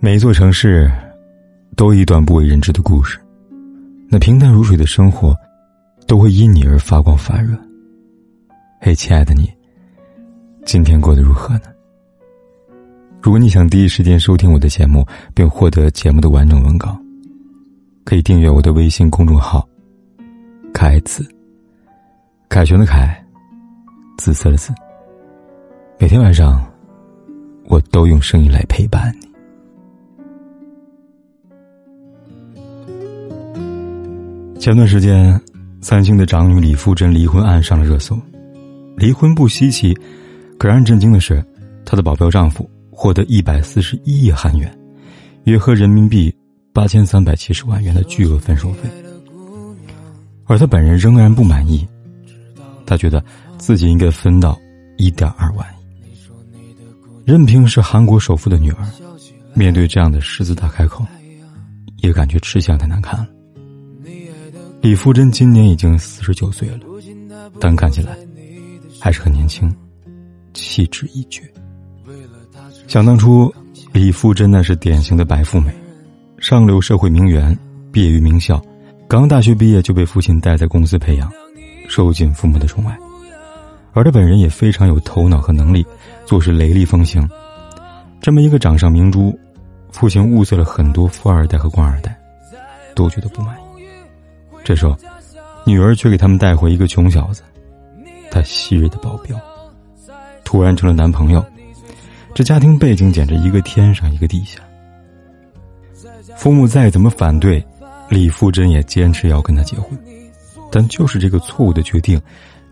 每一座城市，都一段不为人知的故事。那平淡如水的生活，都会因你而发光发热。嘿，亲爱的你，今天过得如何呢？如果你想第一时间收听我的节目，并获得节目的完整文稿，可以订阅我的微信公众号“凯子”。凯旋的凯，紫色的紫。每天晚上，我都用声音来陪伴你。前段时间，三星的长女李富真离婚案上了热搜。离婚不稀奇，可让人震惊的是，她的保镖丈夫获得一百四十一亿韩元，约合人民币八千三百七十万元的巨额分手费，而她本人仍然不满意。她觉得自己应该分到一点二万亿。任凭是韩国首富的女儿，面对这样的狮子大开口，也感觉吃相太难看了。李富真今年已经四十九岁了，但看起来还是很年轻，气质一绝。想当初，李富真那是典型的白富美，上流社会名媛，毕业于名校，刚大学毕业就被父亲带在公司培养，受尽父母的宠爱。而他本人也非常有头脑和能力，做事雷厉风行。这么一个掌上明珠，父亲物色了很多富二代和官二代，都觉得不满意。这时候，女儿却给他们带回一个穷小子，他昔日的保镖，突然成了男朋友。这家庭背景简直一个天上一个地下。父母再怎么反对，李富真也坚持要跟他结婚。但就是这个错误的决定，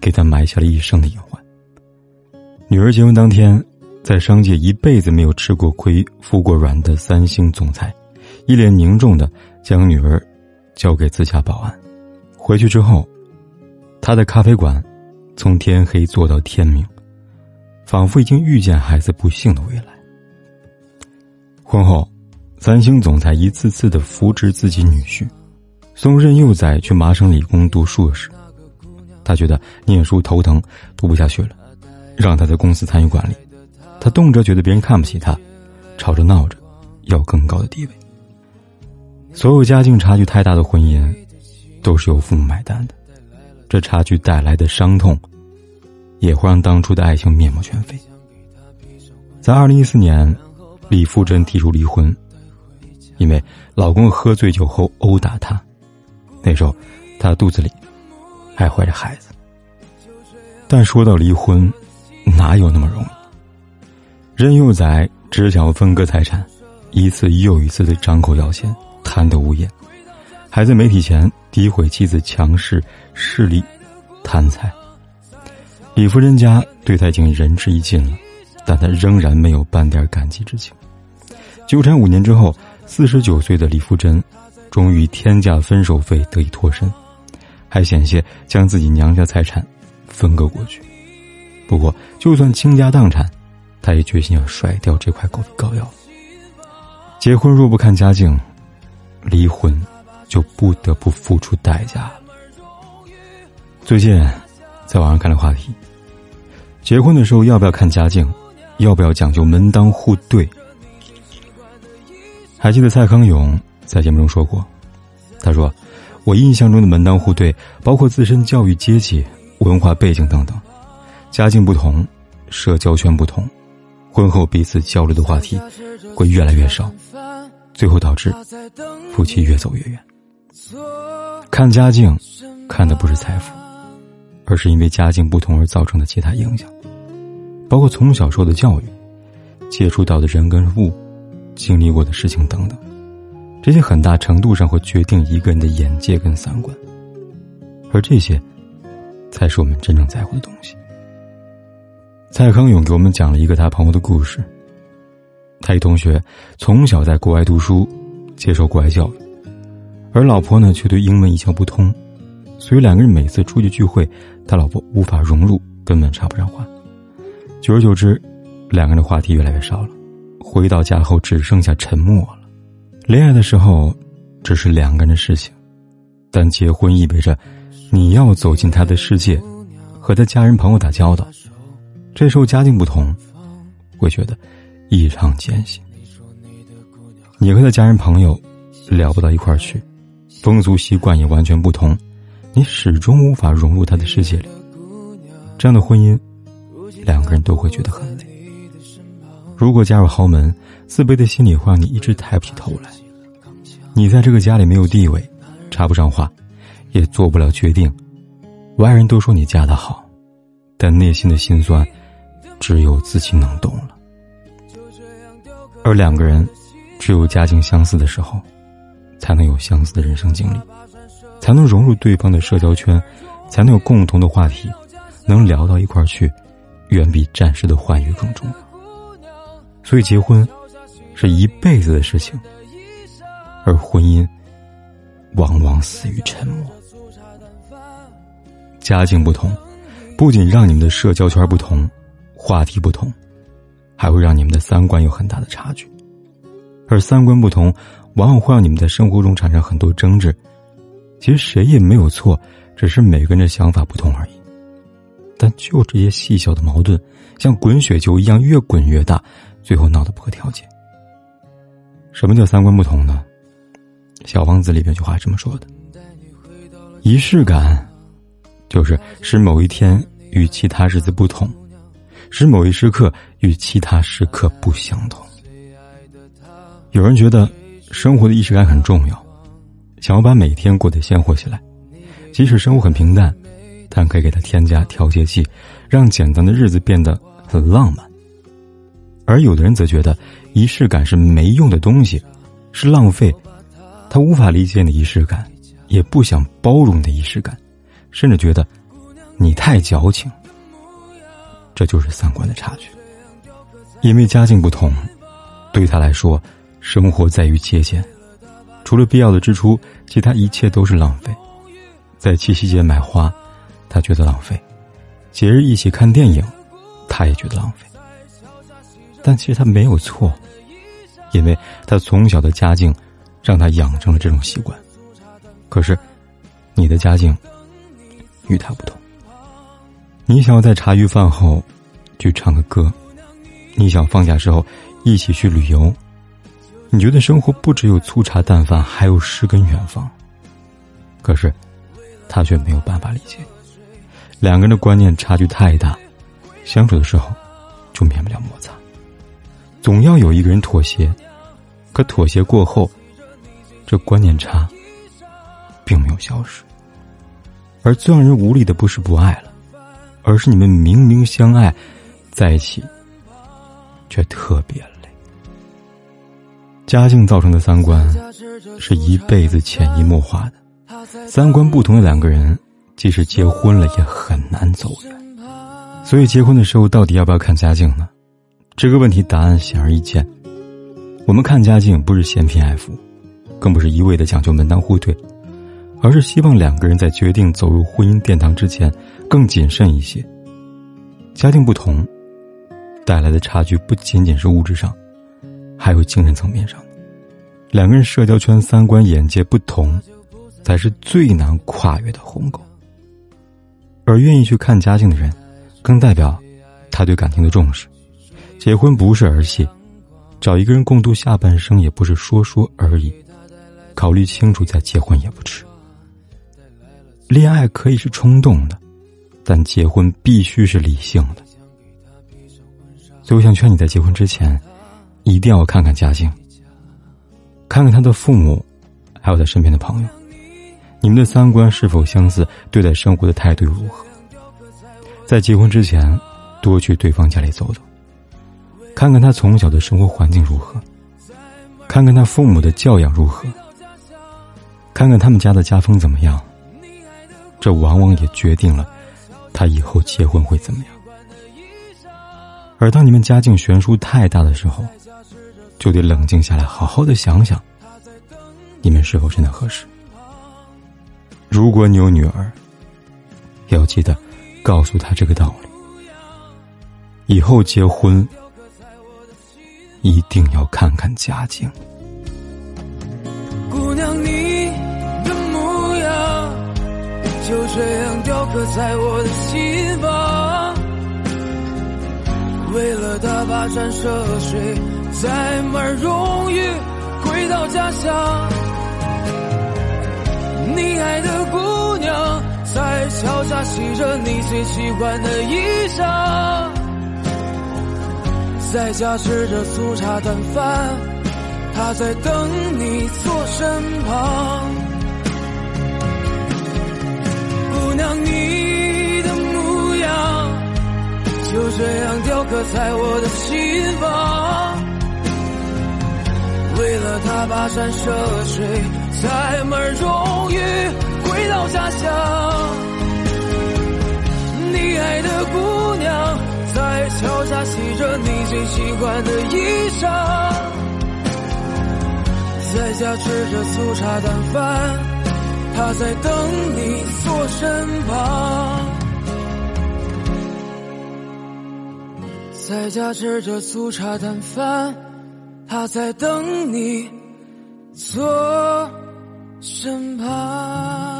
给他埋下了一生的隐患。女儿结婚当天，在商界一辈子没有吃过亏、服过软的三星总裁，一脸凝重的将女儿交给自家保安。回去之后，他的咖啡馆从天黑做到天明，仿佛已经预见孩子不幸的未来。婚后，三星总裁一次次的扶植自己女婿，送任幼崽去麻省理工读硕士。他觉得念书头疼，读不下去了，让他在公司参与管理。他动辄觉得别人看不起他，吵着闹着要更高的地位。所有家境差距太大的婚姻。都是由父母买单的，这差距带来的伤痛，也会让当初的爱情面目全非。在二零一四年，李富真提出离婚，因为老公喝醉酒后殴打她，那时候她肚子里还怀着孩子。但说到离婚，哪有那么容易？任幼崽只想要分割财产，一次又一次的张口要钱，贪得无厌。还在媒体前诋毁妻子强势、势力、贪财。李夫人家对他已经仁至义尽了，但他仍然没有半点感激之情。纠缠五年之后，四十九岁的李福珍，终于天价分手费得以脱身，还险些将自己娘家财产分割过去。不过，就算倾家荡产，他也决心要甩掉这块狗皮膏药。结婚若不看家境，离婚。就不得不付出代价。最近，在网上看了话题：结婚的时候要不要看家境？要不要讲究门当户对？还记得蔡康永在节目中说过：“他说，我印象中的门当户对，包括自身教育阶级、文化背景等等，家境不同，社交圈不同，婚后彼此交流的话题会越来越少，最后导致夫妻越走越远。”看家境，看的不是财富，而是因为家境不同而造成的其他影响，包括从小受的教育、接触到的人跟物、经历过的事情等等，这些很大程度上会决定一个人的眼界跟三观，而这些，才是我们真正在乎的东西。蔡康永给我们讲了一个他朋友的故事，他一同学从小在国外读书，接受国外教育。而老婆呢，却对英文一窍不通，所以两个人每次出去聚会，他老婆无法融入，根本插不上话。久而久之，两个人的话题越来越少了。回到家后，只剩下沉默了。恋爱的时候，只是两个人的事情，但结婚意味着你要走进他的世界，和他家人朋友打交道。这时候家境不同，会觉得异常艰辛。你和他家人朋友聊不到一块儿去，风俗习惯也完全不同，你始终无法融入他的世界里。这样的婚姻，两个人都会觉得很累。如果嫁入豪门，自卑的心理会让你一直抬不起头来。你在这个家里没有地位，插不上话，也做不了决定。外人都说你嫁得好，但内心的心酸，只有自己能懂了。而两个人，只有家境相似的时候，才能有相似的人生经历，才能融入对方的社交圈，才能有共同的话题。能聊到一块儿去，远比暂时的欢愉更重要。所以，结婚是一辈子的事情，而婚姻往往死于沉默。家境不同，不仅让你们的社交圈不同，话题不同，还会让你们的三观有很大的差距。而三观不同，往往会让你们在生活中产生很多争执。其实谁也没有错，只是每个人的想法不同而已。但就这些细小的矛盾，像滚雪球一样越滚越大，最后闹得不可调解。什么叫三观不同呢？小王子里边句话这么说的：仪式感，就是使某一天与其他日子不同，使某一时刻与其他时刻不相同。有人觉得生活的仪式感很重要，想要把每天过得鲜活起来，即使生活很平淡。但可以给它添加调节剂，让简单的日子变得很浪漫。而有的人则觉得仪式感是没用的东西，是浪费。他无法理解你的仪式感，也不想包容你的仪式感，甚至觉得你太矫情。这就是三观的差距。因为家境不同，对他来说，生活在于节俭，除了必要的支出，其他一切都是浪费。在七夕节买花。他觉得浪费，节日一起看电影，他也觉得浪费。但其实他没有错，因为他从小的家境让他养成了这种习惯。可是，你的家境与他不同。你想要在茶余饭后去唱个歌，你想放假时候一起去旅游，你觉得生活不只有粗茶淡饭，还有诗跟远方。可是，他却没有办法理解。两个人的观念差距太大，相处的时候就免不了摩擦。总要有一个人妥协，可妥协过后，这观念差并没有消失。而最让人无力的不是不爱了，而是你们明明相爱，在一起却特别累。家境造成的三观是一辈子潜移默化的，三观不同的两个人。即使结婚了，也很难走远。所以，结婚的时候到底要不要看家境呢？这个问题答案显而易见。我们看家境，不是嫌贫爱富，更不是一味的讲究门当户对，而是希望两个人在决定走入婚姻殿堂之前更谨慎一些。家境不同，带来的差距不仅仅是物质上，还有精神层面上。两个人社交圈、三观、眼界不同，才是最难跨越的鸿沟。而愿意去看家境的人，更代表他对感情的重视。结婚不是儿戏，找一个人共度下半生也不是说说而已。考虑清楚再结婚也不迟。恋爱可以是冲动的，但结婚必须是理性的。所以我想劝你在结婚之前，一定要看看家境，看看他的父母，还有他身边的朋友。你们的三观是否相似？对待生活的态度如何？在结婚之前，多去对方家里走走，看看他从小的生活环境如何，看看他父母的教养如何，看看他们家的家风怎么样。这往往也决定了他以后结婚会怎么样。而当你们家境悬殊太大的时候，就得冷静下来，好好的想想，你们是否真的合适。如果你有女儿，要记得告诉她这个道理：以后结婚一定要看看家境。姑娘，你的模样就这样雕刻在我的心房。为了打发战涉水，再慢容易。到家乡。你爱的姑娘在桥下洗着你最喜欢的衣裳，在家吃着粗茶淡饭，他在等你坐身旁。姑娘，你的模样就这样雕刻在我的心房。为了他跋山涉水，才门终于回到家乡。你爱的姑娘在桥下洗着你最喜欢的衣裳，在家吃着粗茶淡饭，他在等你坐身旁。在家吃着粗茶淡饭。他在等你坐身旁。